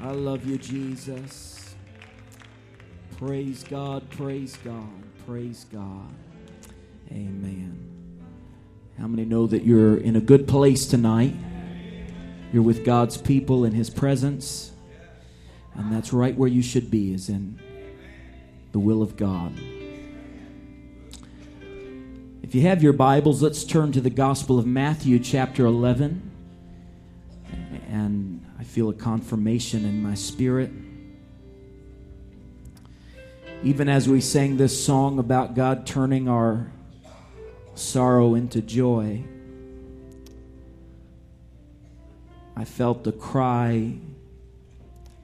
I love you, Jesus. Praise God, praise God, praise God. Amen. How many know that you're in a good place tonight? You're with God's people in His presence. And that's right where you should be, is in the will of God. If you have your Bibles, let's turn to the Gospel of Matthew, chapter 11. And I feel a confirmation in my spirit. Even as we sang this song about God turning our sorrow into joy, I felt the cry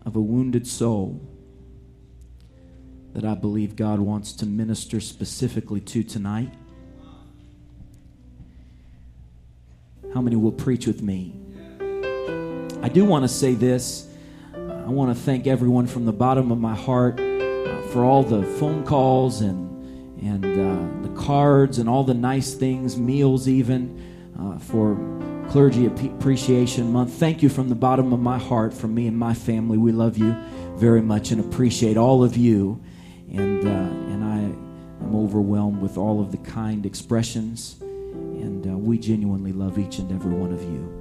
of a wounded soul that I believe God wants to minister specifically to tonight. How many will preach with me? I do want to say this. I want to thank everyone from the bottom of my heart uh, for all the phone calls and and uh, the cards and all the nice things, meals even uh, for Clergy Appreciation Month. Thank you from the bottom of my heart, from me and my family. We love you very much and appreciate all of you. And, uh, and I am overwhelmed with all of the kind expressions. And uh, we genuinely love each and every one of you.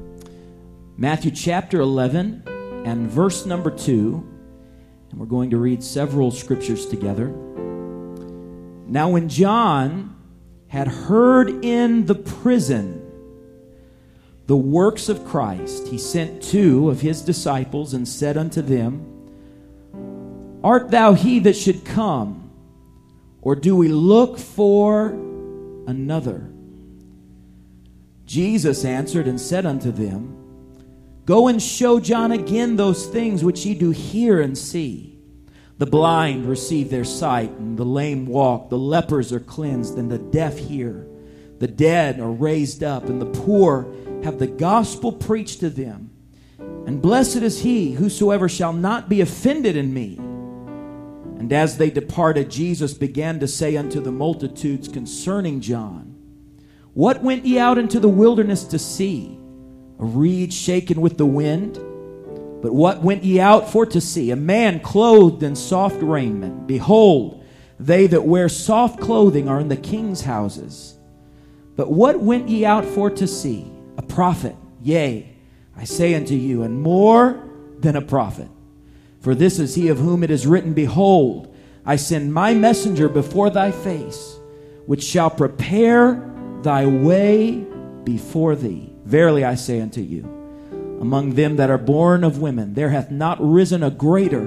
Matthew chapter 11 and verse number 2. And we're going to read several scriptures together. Now, when John had heard in the prison, the works of Christ, he sent two of his disciples and said unto them, Art thou he that should come, or do we look for another? Jesus answered and said unto them, Go and show John again those things which ye do hear and see. The blind receive their sight, and the lame walk, the lepers are cleansed, and the deaf hear. The dead are raised up, and the poor have the gospel preached to them. And blessed is he whosoever shall not be offended in me. And as they departed, Jesus began to say unto the multitudes concerning John, What went ye out into the wilderness to see? A reed shaken with the wind? But what went ye out for to see? A man clothed in soft raiment. Behold, they that wear soft clothing are in the king's houses. But what went ye out for to see? a prophet. Yea, I say unto you, and more than a prophet. For this is he of whom it is written, Behold, I send my messenger before thy face, which shall prepare thy way before thee. Verily I say unto you, among them that are born of women, there hath not risen a greater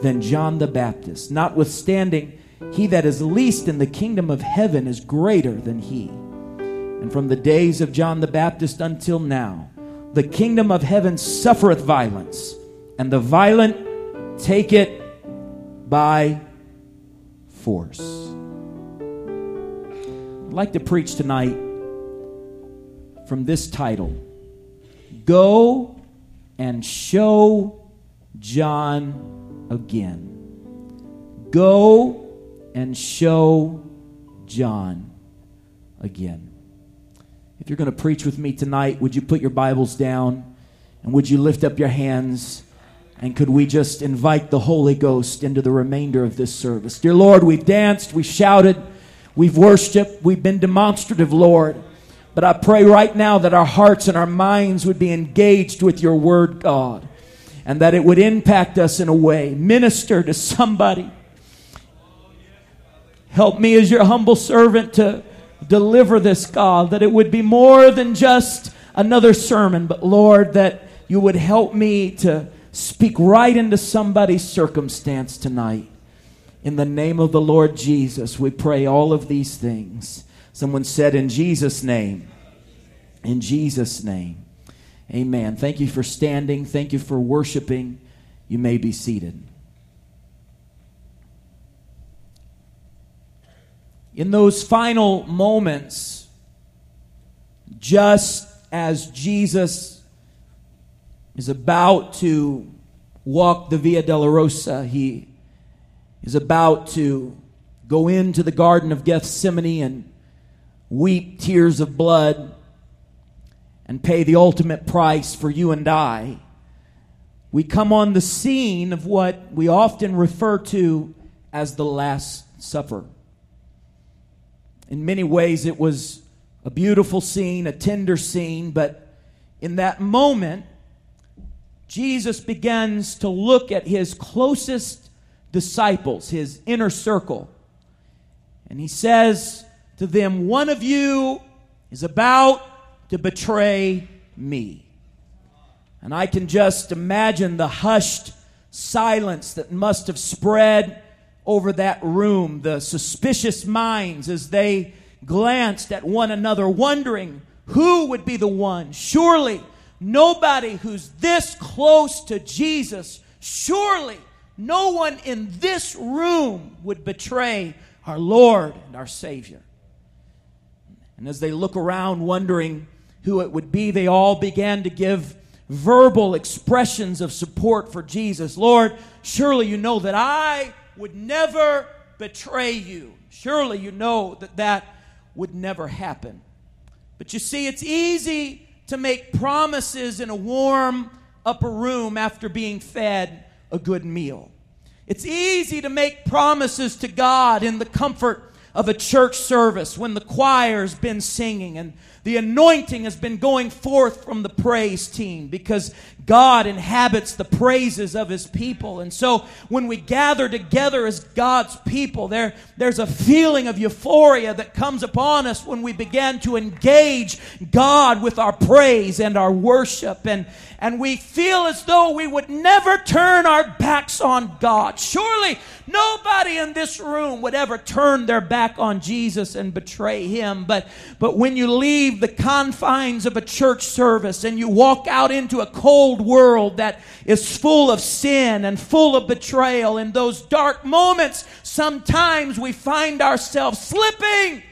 than John the Baptist. Notwithstanding, he that is least in the kingdom of heaven is greater than he. And from the days of John the Baptist until now, the kingdom of heaven suffereth violence, and the violent take it by force. I'd like to preach tonight from this title Go and Show John Again. Go and Show John Again. If you're going to preach with me tonight, would you put your Bibles down and would you lift up your hands? And could we just invite the Holy Ghost into the remainder of this service? Dear Lord, we've danced, we've shouted, we've worshiped, we've been demonstrative, Lord. But I pray right now that our hearts and our minds would be engaged with your word, God, and that it would impact us in a way, minister to somebody. Help me as your humble servant to deliver this, God, that it would be more than just another sermon, but Lord, that you would help me to speak right into somebody's circumstance tonight. In the name of the Lord Jesus, we pray all of these things. Someone said, In Jesus' name. In Jesus' name. Amen. Thank you for standing. Thank you for worshiping. You may be seated. in those final moments, just as Jesus is about to walk the Via Dolorosa, he is about to go into the Garden of Gethsemane and weep tears of blood. and pay the ultimate price for you and I. We come on the scene of what we often refer to as the Last Supper. In many ways, it was a beautiful scene, a tender scene, but in that moment, Jesus begins to look at his closest disciples, his inner circle, and he says to them, One of you is about to betray me. And I can just imagine the hushed silence that must have spread over that room, the suspicious minds as they glanced at one another, wondering who would be the one. Surely nobody who's this close to Jesus, surely no one in this room would betray our Lord and our Savior. And as they look around, wondering who it would be, they all began to give verbal expressions of support for Jesus. Lord, surely you know that I would never betray you. Surely you know that that would never happen. But you see, it's easy to make promises in a warm upper room after being fed a good meal. It's easy to make promises to God in the comfort of a church service when the choir's been singing and the anointing has been going forth from the praise team because God inhabits the praises of his people. And so when we gather together as God's people, there, there's a feeling of euphoria that comes upon us when we begin to engage God with our praise and our worship. And, and we feel as though we would never turn our backs on God. Surely nobody in this room would ever turn their back on Jesus and betray him. But, but when you leave the confines of a church service and you walk out into a cold world that is full of sin and full of betrayal. In those dark moments, sometimes we find ourselves slipping.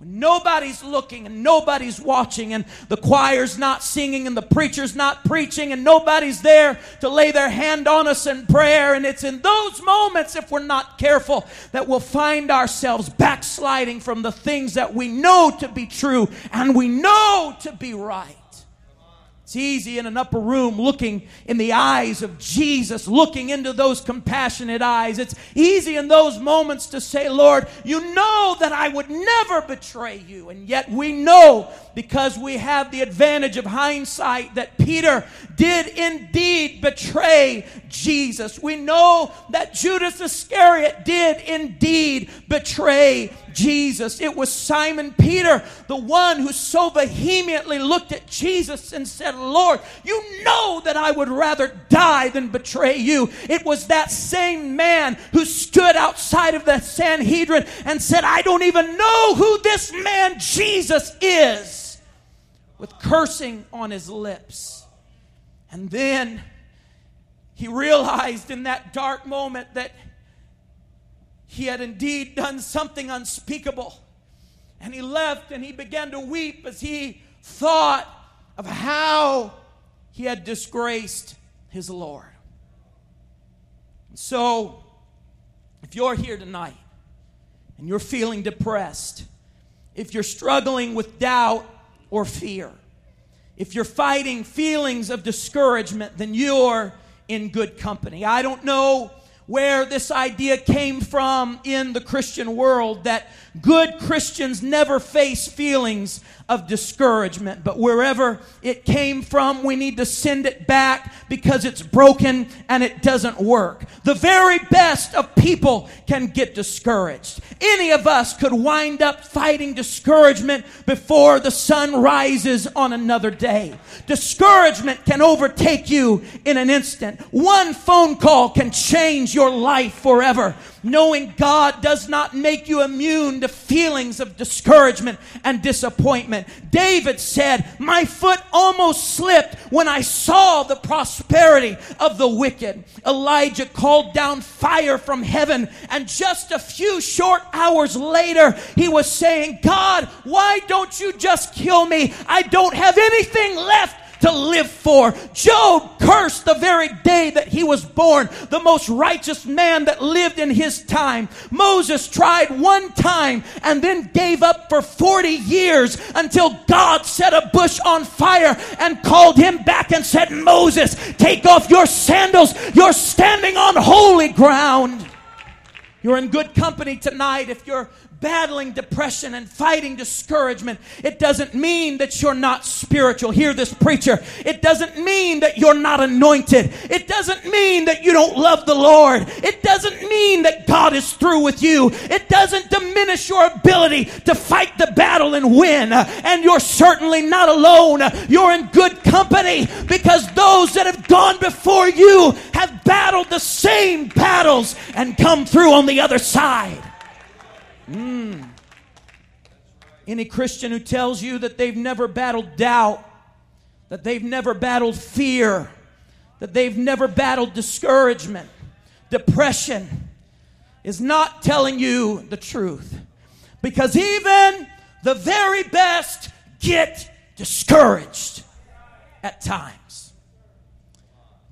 When nobody's looking and nobody's watching and the choir's not singing and the preacher's not preaching and nobody's there to lay their hand on us in prayer. And it's in those moments, if we're not careful, that we'll find ourselves backsliding from the things that we know to be true and we know to be right. It's easy in an upper room looking in the eyes of Jesus, looking into those compassionate eyes. It's easy in those moments to say, Lord, you know that I would never betray you. And yet we know because we have the advantage of hindsight that Peter did indeed betray Jesus. We know that Judas Iscariot did indeed betray Jesus. It was Simon Peter, the one who so vehemently looked at Jesus and said, Lord, you know that I would rather die than betray you. It was that same man who stood outside of the Sanhedrin and said, I don't even know who this man Jesus is, with cursing on his lips. And then he realized in that dark moment that he had indeed done something unspeakable. And he left and he began to weep as he thought of how he had disgraced his Lord. So, if you're here tonight and you're feeling depressed, if you're struggling with doubt or fear, if you're fighting feelings of discouragement, then you're in good company. I don't know where this idea came from in the Christian world that good Christians never face feelings of discouragement. But wherever it came from, we need to send it back because it's broken and it doesn't work. The very best of people can get discouraged. Any of us could wind up fighting discouragement before the sun rises on another day. Discouragement can overtake you in an instant. One phone call can change your life forever. Knowing God does not make you immune to feelings of discouragement and disappointment. David said, My foot almost slipped when I saw the prosperity of the wicked. Elijah called down fire from heaven, and just a few short hours later, he was saying, God, why don't you just kill me? I don't have anything left to live for. Job cursed the very day that he was born, the most righteous man that lived in his time. Moses tried one time and then gave up for 40 years until God set a bush on fire and called him back and said, Moses, take off your sandals. You're standing on holy ground. You're in good company tonight if you're battling depression and fighting discouragement, it doesn't mean that you're not spiritual. Hear this preacher. It doesn't mean that you're not anointed. It doesn't mean that you don't love the Lord. It doesn't mean that God is through with you. It doesn't diminish your ability to fight the battle and win. And you're certainly not alone. You're in good company because those that have gone before you have battled the same battles and come through on the other side. Mm. Any Christian who tells you that they've never battled doubt, that they've never battled fear, that they've never battled discouragement, depression, is not telling you the truth. Because even the very best get discouraged at times.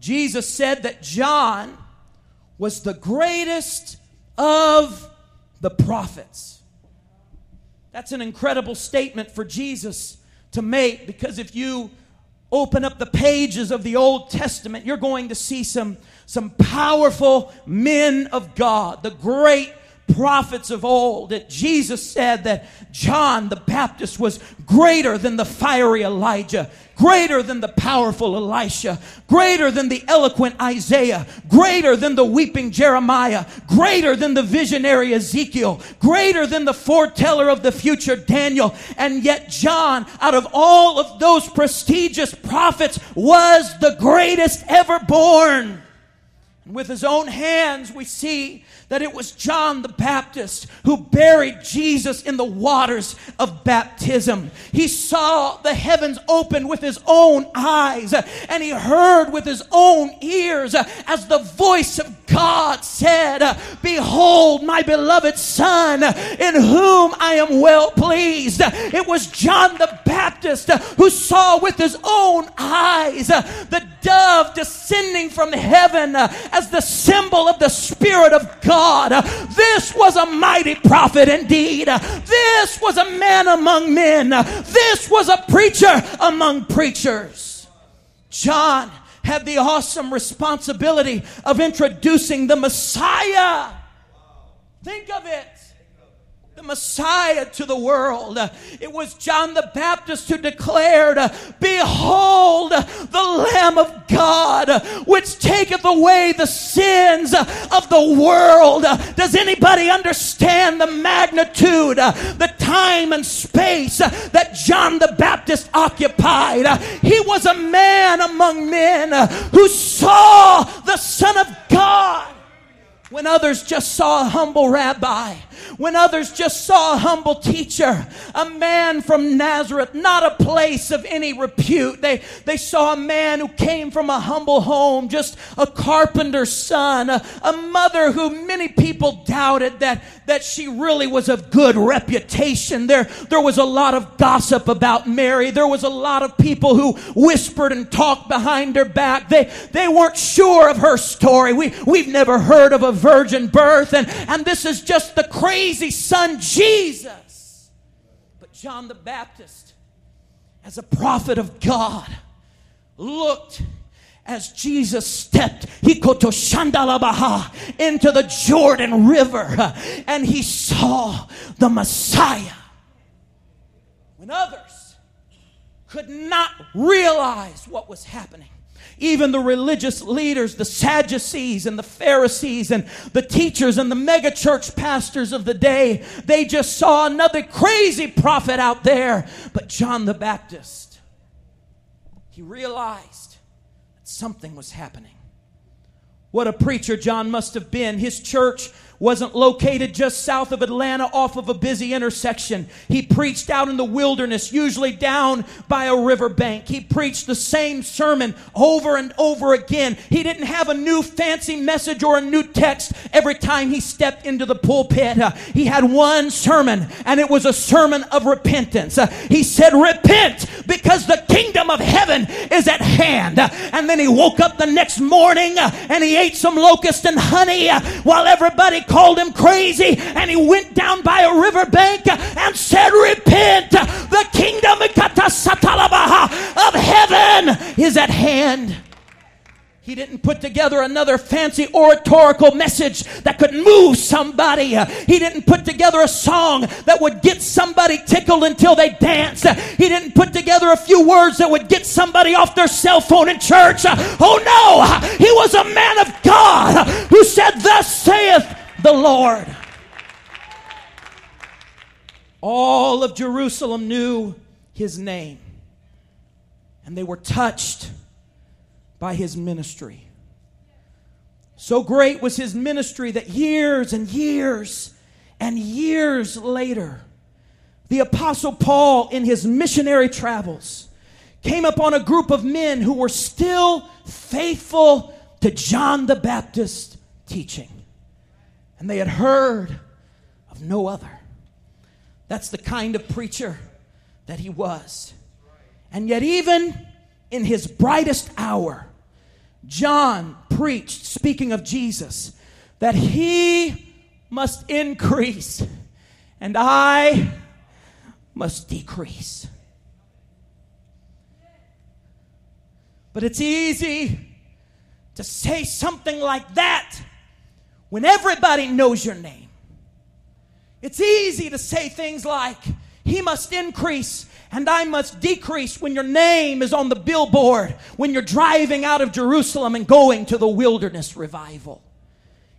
Jesus said that John was the greatest of the prophets. That's an incredible statement for Jesus to make because if you open up the pages of the Old Testament, you're going to see some, some powerful men of God, the great prophets of old that Jesus said that John the Baptist was greater than the fiery Elijah, greater than the powerful Elisha, greater than the eloquent Isaiah, greater than the weeping Jeremiah, greater than the visionary Ezekiel, greater than the foreteller of the future Daniel. And yet John, out of all of those prestigious prophets, was the greatest ever born. With his own hands, we see that it was John the Baptist who buried Jesus in the waters of baptism. He saw the heavens open with his own eyes and he heard with his own ears as the voice of God said, Behold, my beloved Son, in whom I am well pleased. It was John the Baptist who saw with his own eyes the dove descending from heaven as the symbol of the Spirit of God. This was a mighty prophet indeed. This was a man among men. This was a preacher among preachers. John had the awesome responsibility of introducing the Messiah. Think of it the Messiah to the world. It was John the Baptist who declared, Behold the Lamb of God, which taketh away the sins of the world. Does anybody understand the magnitude, the time and space that John the Baptist occupied? He was a man among men who saw the Son of God when others just saw a humble rabbi, when others just saw a humble teacher, a man from Nazareth, not a place of any repute. They, they saw a man who came from a humble home, just a carpenter's son, a, a mother who many people doubted that, that she really was of good reputation. There, there was a lot of gossip about Mary. There was a lot of people who whispered and talked behind her back. They, they weren't sure of her story. We, we've never heard of a virgin birth, and, and this is just the crazy son Jesus. But John the Baptist, as a prophet of God, looked as Jesus stepped into the Jordan River and he saw the Messiah. When others could not realize what was happening, even the religious leaders, the Sadducees and the Pharisees and the teachers and the megachurch pastors of the day, they just saw another crazy prophet out there. But John the Baptist, he realized that something was happening. What a preacher John must have been. His church wasn't located just south of Atlanta off of a busy intersection. He preached out in the wilderness, usually down by a riverbank. He preached the same sermon over and over again. He didn't have a new fancy message or a new text every time he stepped into the pulpit. Uh, he had one sermon, and it was a sermon of repentance. Uh, he said, Repent because the kingdom of heaven is at hand. Uh, and then he woke up the next morning uh, and he ate some locust and honey uh, while everybody called him crazy. And he went down by a riverbank and said, Repent, the kingdom of heaven is at hand. He didn't put together another fancy oratorical message that could move somebody. He didn't put together a song that would get somebody tickled until they danced. He didn't put together a few words that would get somebody off their cell phone in church. Oh no, he was a man of God who said, Thus saith the Lord. All of Jerusalem knew his name, and they were touched by his ministry. So great was his ministry that years and years and years later, the Apostle Paul, in his missionary travels, came upon a group of men who were still faithful to John the Baptist's teaching. And they had heard of no other. That's the kind of preacher that he was. And yet, even in his brightest hour, John preached, speaking of Jesus, that he must increase and I must decrease. But it's easy to say something like that when everybody knows your name. It's easy to say things like, He must increase and I must decrease when your name is on the billboard, when you're driving out of Jerusalem and going to the wilderness revival.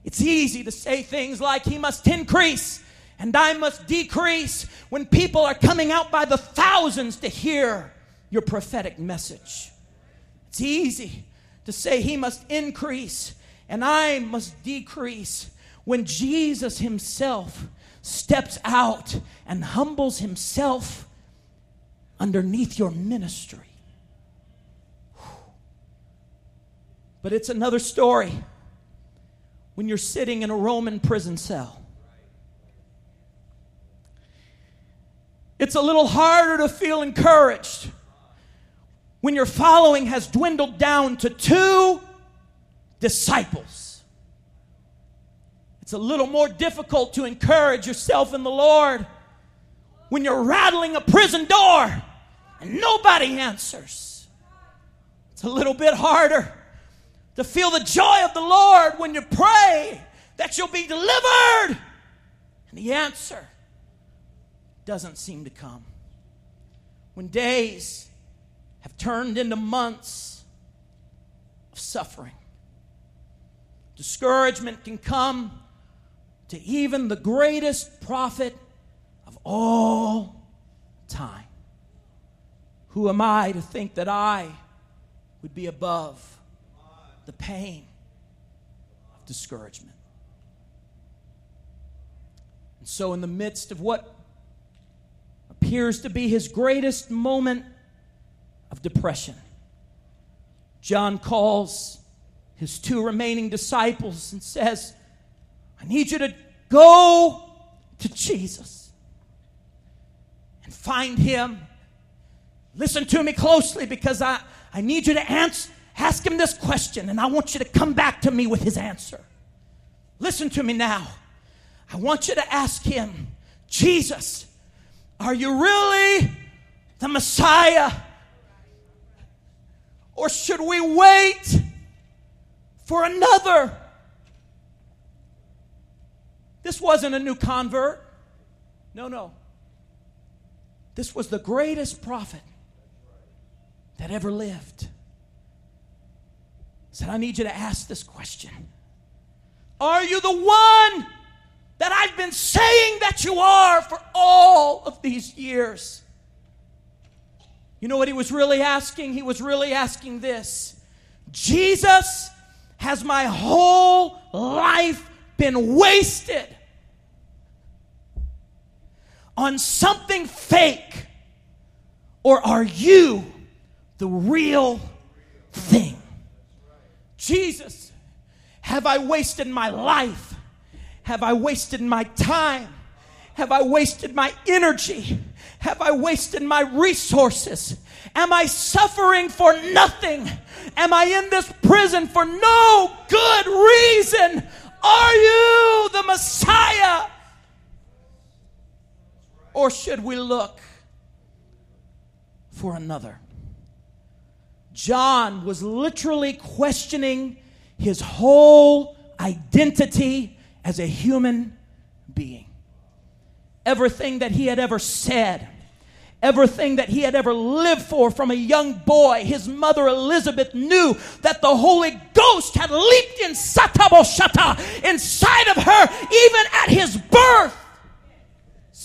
It's easy to say things like, He must increase and I must decrease when people are coming out by the thousands to hear your prophetic message. It's easy to say He must increase and I must decrease when Jesus Himself steps out and humbles Himself underneath your ministry. But it's another story when you're sitting in a Roman prison cell. It's a little harder to feel encouraged when your following has dwindled down to two disciples. It's a little more difficult to encourage yourself in the Lord when you're rattling a prison door and nobody answers. It's a little bit harder to feel the joy of the Lord when you pray that you'll be delivered and the answer doesn't seem to come. When days have turned into months of suffering, discouragement can come to even the greatest prophet of all time. Who am I to think that I would be above the pain of discouragement? And so, in the midst of what appears to be his greatest moment of depression, John calls his two remaining disciples and says, I need you to go to Jesus and find him Listen to me closely because I, I need you to answer, ask him this question and I want you to come back to me with his answer. Listen to me now. I want you to ask him, Jesus, are you really the Messiah? Or should we wait for another? This wasn't a new convert. No, no. This was the greatest prophet that ever lived said, I need you to ask this question Are you the one that I've been saying that you are for all of these years? You know what he was really asking? He was really asking this Jesus has my whole life been wasted on something fake? Or are you the real thing? Jesus, have I wasted my life? Have I wasted my time? Have I wasted my energy? Have I wasted my resources? Am I suffering for nothing? Am I in this prison for no good reason? Are you the Messiah? Or should we look for another? John was literally questioning his whole identity as a human being. Everything that he had ever said, everything that he had ever lived for from a young boy, his mother Elizabeth knew that the Holy Ghost had leaped in Sataboshata inside of her even at his birth.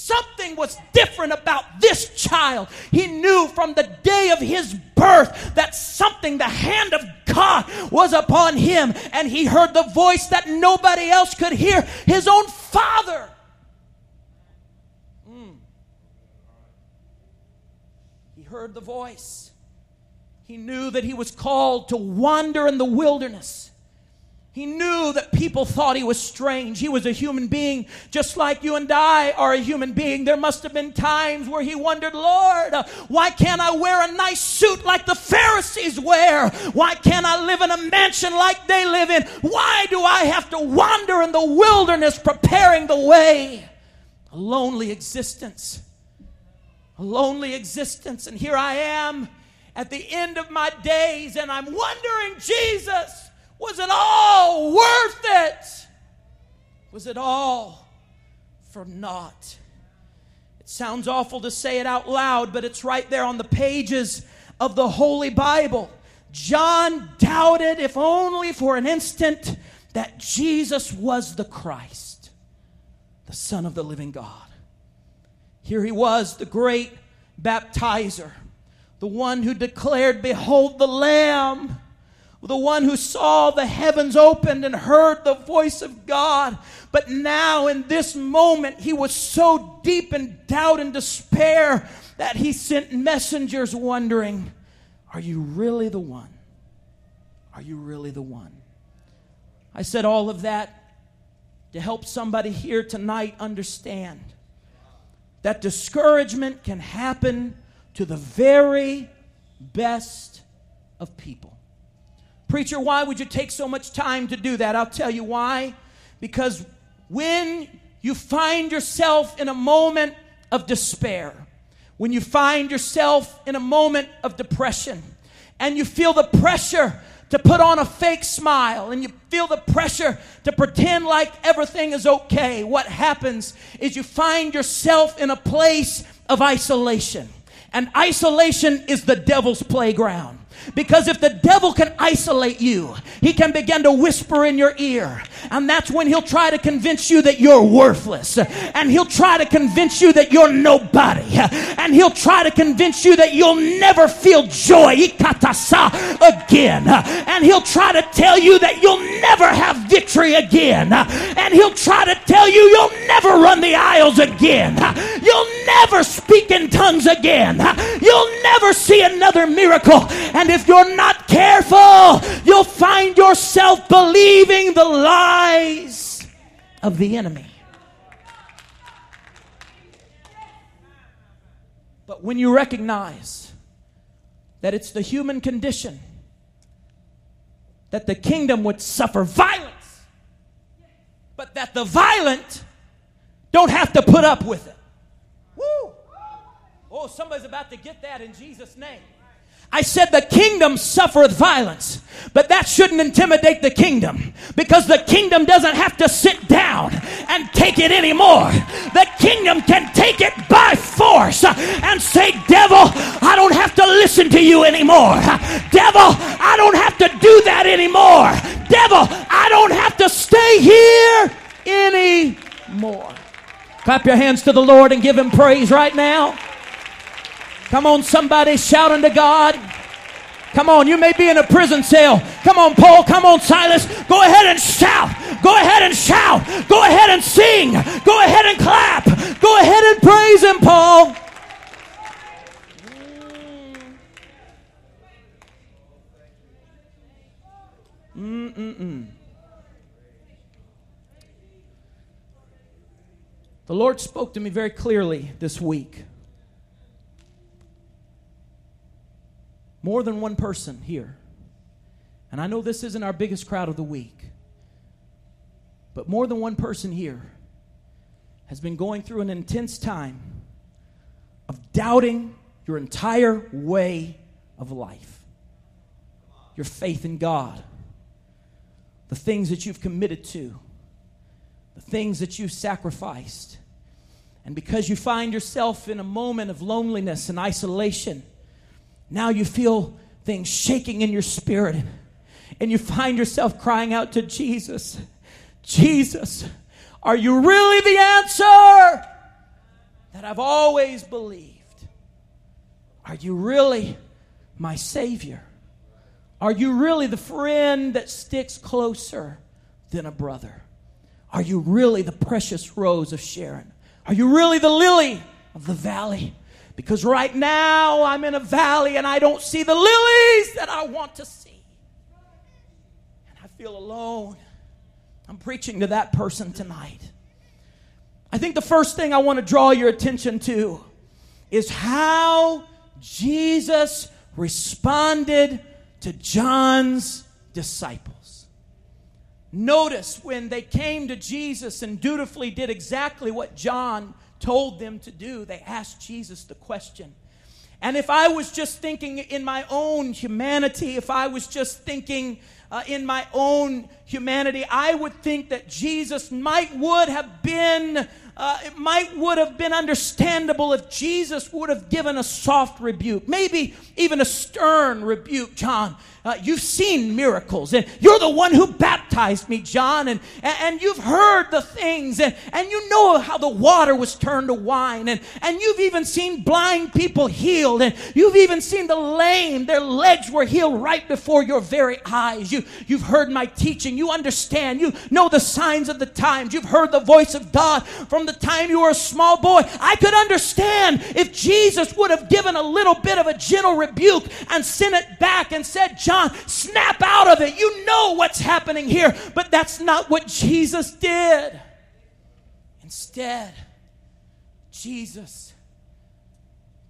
Something was different about this child. He knew from the day of his birth that something, the hand of God, was upon him. And he heard the voice that nobody else could hear his own father. Mm. He heard the voice. He knew that he was called to wander in the wilderness he knew that people thought he was strange. He was a human being, just like you and I are a human being. There must have been times where he wondered, Lord, why can't I wear a nice suit like the Pharisees wear? Why can't I live in a mansion like they live in? Why do I have to wander in the wilderness preparing the way? A lonely existence. A lonely existence. And here I am at the end of my days, and I'm wondering, Jesus, was it all worth it? Was it all for naught? It sounds awful to say it out loud, but it's right there on the pages of the Holy Bible. John doubted, if only for an instant, that Jesus was the Christ, the Son of the living God. Here he was, the great baptizer, the one who declared, Behold the Lamb the one who saw the heavens opened and heard the voice of God. But now, in this moment, he was so deep in doubt and despair that he sent messengers wondering, Are you really the one? Are you really the one? I said all of that to help somebody here tonight understand that discouragement can happen to the very best of people. Preacher, why would you take so much time to do that? I'll tell you why. Because when you find yourself in a moment of despair, when you find yourself in a moment of depression, and you feel the pressure to put on a fake smile and you feel the pressure to pretend like everything is okay, what happens is you find yourself in a place of isolation. And isolation is the devil's playground. Because if the devil can isolate you, he can begin to whisper in your ear. And that's when he'll try to convince you that you're worthless. And he'll try to convince you that you're nobody. And he'll try to convince you that you'll never feel joy again. And he'll try to tell you that you'll never have victory again. And he'll try to tell you you'll never run the aisles again. You'll never speak in tongues again. You'll never see another miracle. And if you're not careful, you'll find yourself believing the lies of the enemy. But when you recognize that it's the human condition, that the kingdom would suffer violence, but that the violent don't have to put up with it. Woo! Oh, somebody's about to get that in Jesus' name. I said the kingdom suffereth violence, but that shouldn't intimidate the kingdom because the kingdom doesn't have to sit down and take it anymore. The kingdom can take it by force and say, Devil, I don't have to listen to you anymore. Devil, I don't have to do that anymore. Devil, I don't have to stay here anymore. Clap your hands to the Lord and give him praise right now. Come on, somebody shout unto God. Come on, you may be in a prison cell. Come on, Paul. Come on, Silas. Go ahead and shout. Go ahead and shout. Go ahead and sing. Go ahead and clap. Go ahead and praise Him, Paul. Mm-mm-mm. The Lord spoke to me very clearly this week. More than one person here. And I know this isn't our biggest crowd of the week, but more than one person here has been going through an intense time of doubting your entire way of life, your faith in God, the things that you've committed to, the things that you've sacrificed. And because you find yourself in a moment of loneliness and isolation, now you feel things shaking in your spirit. And you find yourself crying out to Jesus Jesus, are you really the answer that I've always believed? Are you really my Savior? Are you really the friend that sticks closer than a brother? Are you really the precious rose of Sharon? Are you really the lily of the valley? Because right now I'm in a valley and I don't see the lilies that I want to see. And I feel alone. I'm preaching to that person tonight. I think the first thing I want to draw your attention to is how Jesus responded to John's disciples. Notice when they came to Jesus and dutifully did exactly what John told them to do, they asked Jesus the question. And if I was just thinking in my own humanity, if I was just thinking uh, in my own humanity, I would think that Jesus might would have been uh, it might would have been understandable if Jesus would have given a soft rebuke, maybe even a stern rebuke. John, uh, you've seen miracles, and you're the one who baptized me, John, and, and you've heard the things, and, and you know how the water was turned to wine, and, and you've even seen blind people healed, and you've even seen the lame, their legs were healed right before your very eyes. You, you've heard my teaching, you understand, you know the signs of the times, you've heard the voice of God from the time you were a small boy. I could understand if Jesus would have given a little bit of a gentle rebuke and sent it back and said, John, John, snap out of it. You know what's happening here. But that's not what Jesus did. Instead, Jesus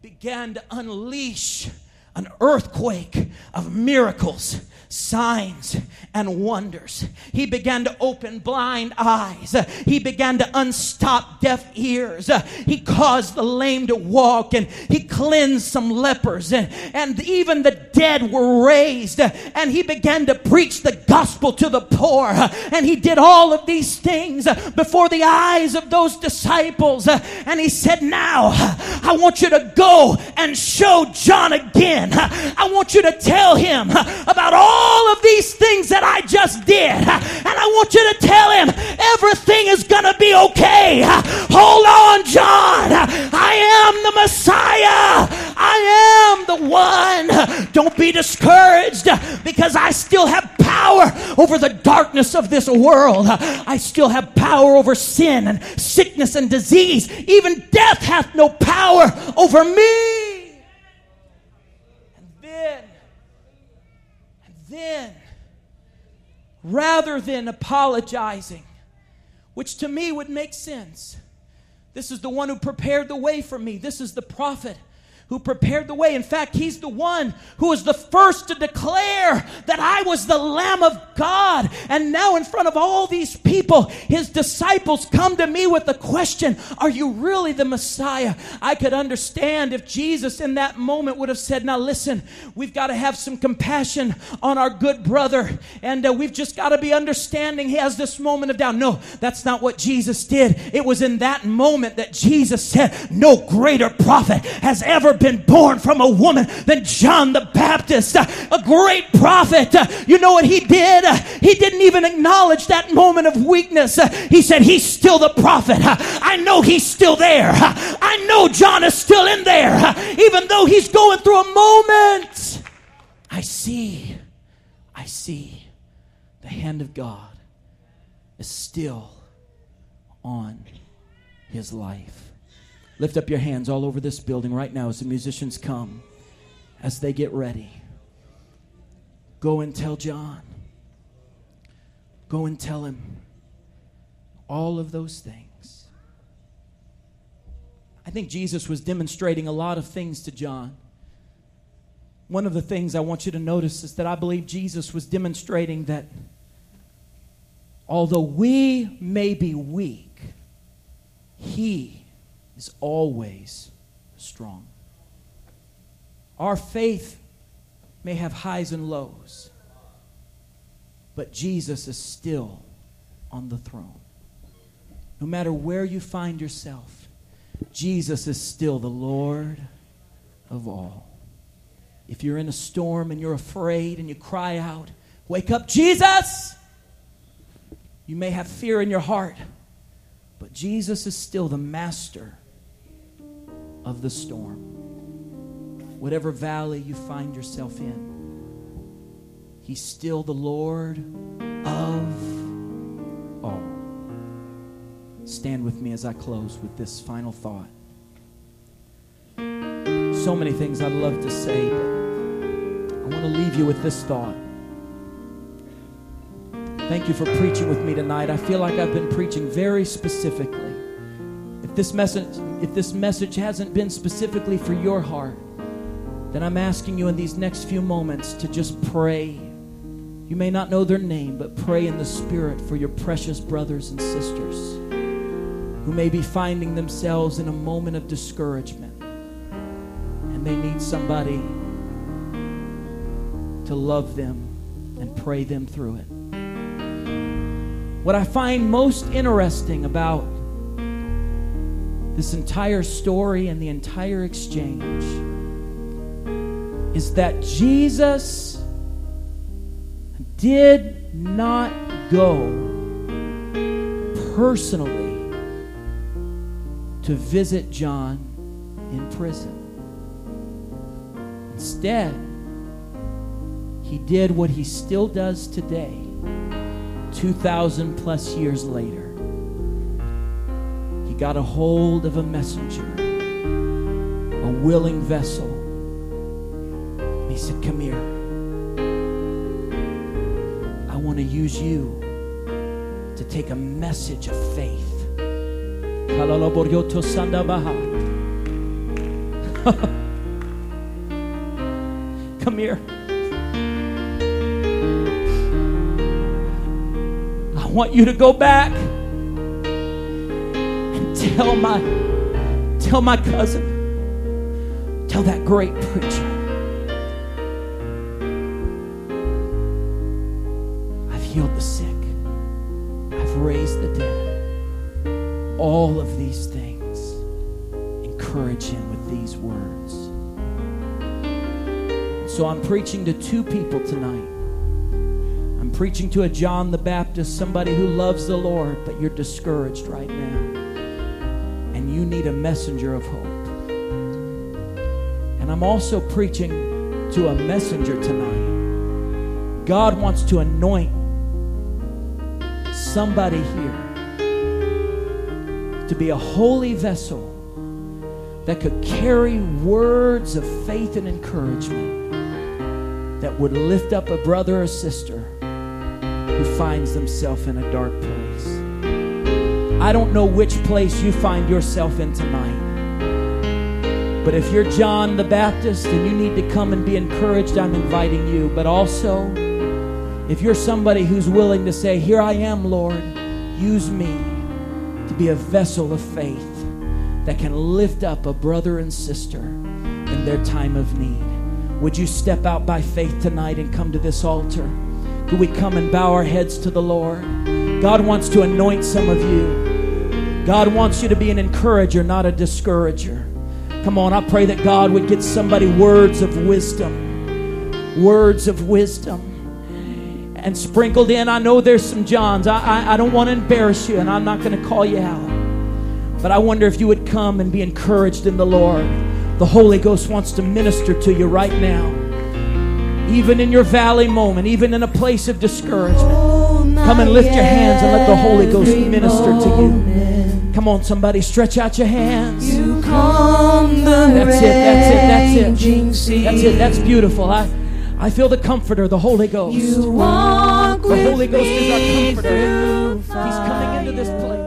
began to unleash an earthquake of miracles signs and wonders. He began to open blind eyes. He began to unstop deaf ears. He caused the lame to walk and he cleansed some lepers and, and even the dead were raised. And he began to preach the gospel to the poor. And he did all of these things before the eyes of those disciples. And he said, Now I want you to go and show John again. I want you to tell him about all all of these things that I just did. And I want you to tell him everything is going to be okay. Hold on, John. I am the Messiah. I am the one. Don't be discouraged because I still have power over the darkness of this world. I still have power over sin and sickness and disease. Even death hath no power over me. Then, rather than apologizing, which to me would make sense, this is the one who prepared the way for me. This is the prophet who prepared the way. In fact, he's the one who was the first to declare that I was the Lamb of God. And now, in front of all these people, his disciples come to me with the question Are you really the Messiah? I could understand if Jesus in that moment would have said, Now listen, we've got to have some compassion on our good brother, and uh, we've just got to be understanding. He has this moment of doubt. No, that's not what Jesus did. It was in that moment that Jesus said, No greater prophet has ever been born from a woman than John the Baptist, a great prophet. You know what he did? He didn't even acknowledge that moment of weakness. He said, He's still the prophet. I know he's still there. I know John is still in there. Even though he's going through a moment, I see, I see the hand of God is still on his life. Lift up your hands all over this building right now as the musicians come, as they get ready. Go and tell John. Go and tell him all of those things. I think Jesus was demonstrating a lot of things to John. One of the things I want you to notice is that I believe Jesus was demonstrating that although we may be weak, He is always strong. Our faith may have highs and lows, but Jesus is still on the throne. No matter where you find yourself, Jesus is still the Lord of all. If you're in a storm and you're afraid and you cry out, Wake up, Jesus! You may have fear in your heart, but Jesus is still the master of the storm. Whatever valley you find yourself in, He's still the Lord of all. Stand with me as I close with this final thought. So many things I'd love to say, but I want to leave you with this thought. Thank you for preaching with me tonight. I feel like I've been preaching very specifically. If this message if this message hasn't been specifically for your heart, then I'm asking you in these next few moments to just pray. You may not know their name, but pray in the spirit for your precious brothers and sisters who may be finding themselves in a moment of discouragement and they need somebody to love them and pray them through it. What I find most interesting about this entire story and the entire exchange is that Jesus did not go personally to visit John in prison. Instead, he did what he still does today 2,000 plus years later, he got a hold of a messenger, a willing vessel. And he said, Come here. I want to use you to take a message of faith. Come here. I want you to go back tell my tell my cousin, tell that great preacher. I've healed the sick. I've raised the dead. All of these things encourage him with these words. So I'm preaching to two people tonight I'm preaching to a John the Baptist, somebody who loves the Lord, but you're discouraged right now. You need a messenger of hope. And I'm also preaching to a messenger tonight. God wants to anoint somebody here to be a holy vessel that could carry words of faith and encouragement that would lift up a brother or sister who finds themselves in a dark place. I don't know which place you find yourself in tonight. But if you're John the Baptist and you need to come and be encouraged, I'm inviting you. But also, if you're somebody who's willing to say, Here I am, Lord, use me to be a vessel of faith that can lift up a brother and sister in their time of need. Would you step out by faith tonight and come to this altar? We come and bow our heads to the Lord? God wants to anoint some of you. God wants you to be an encourager, not a discourager. Come on, I pray that God would get somebody words of wisdom. Words of wisdom. And sprinkled in, I know there's some Johns. I, I, I don't want to embarrass you, and I'm not going to call you out. But I wonder if you would come and be encouraged in the Lord. The Holy Ghost wants to minister to you right now. Even in your valley moment, even in a place of discouragement, come and lift your hands and let the Holy Ghost minister to you. Come on, somebody, stretch out your hands. You calm the That's it, that's it, that's it. sea. That's it, that's beautiful. I, I feel the comforter, the Holy Ghost. You walk The Holy Ghost is our comforter. He's coming into this place.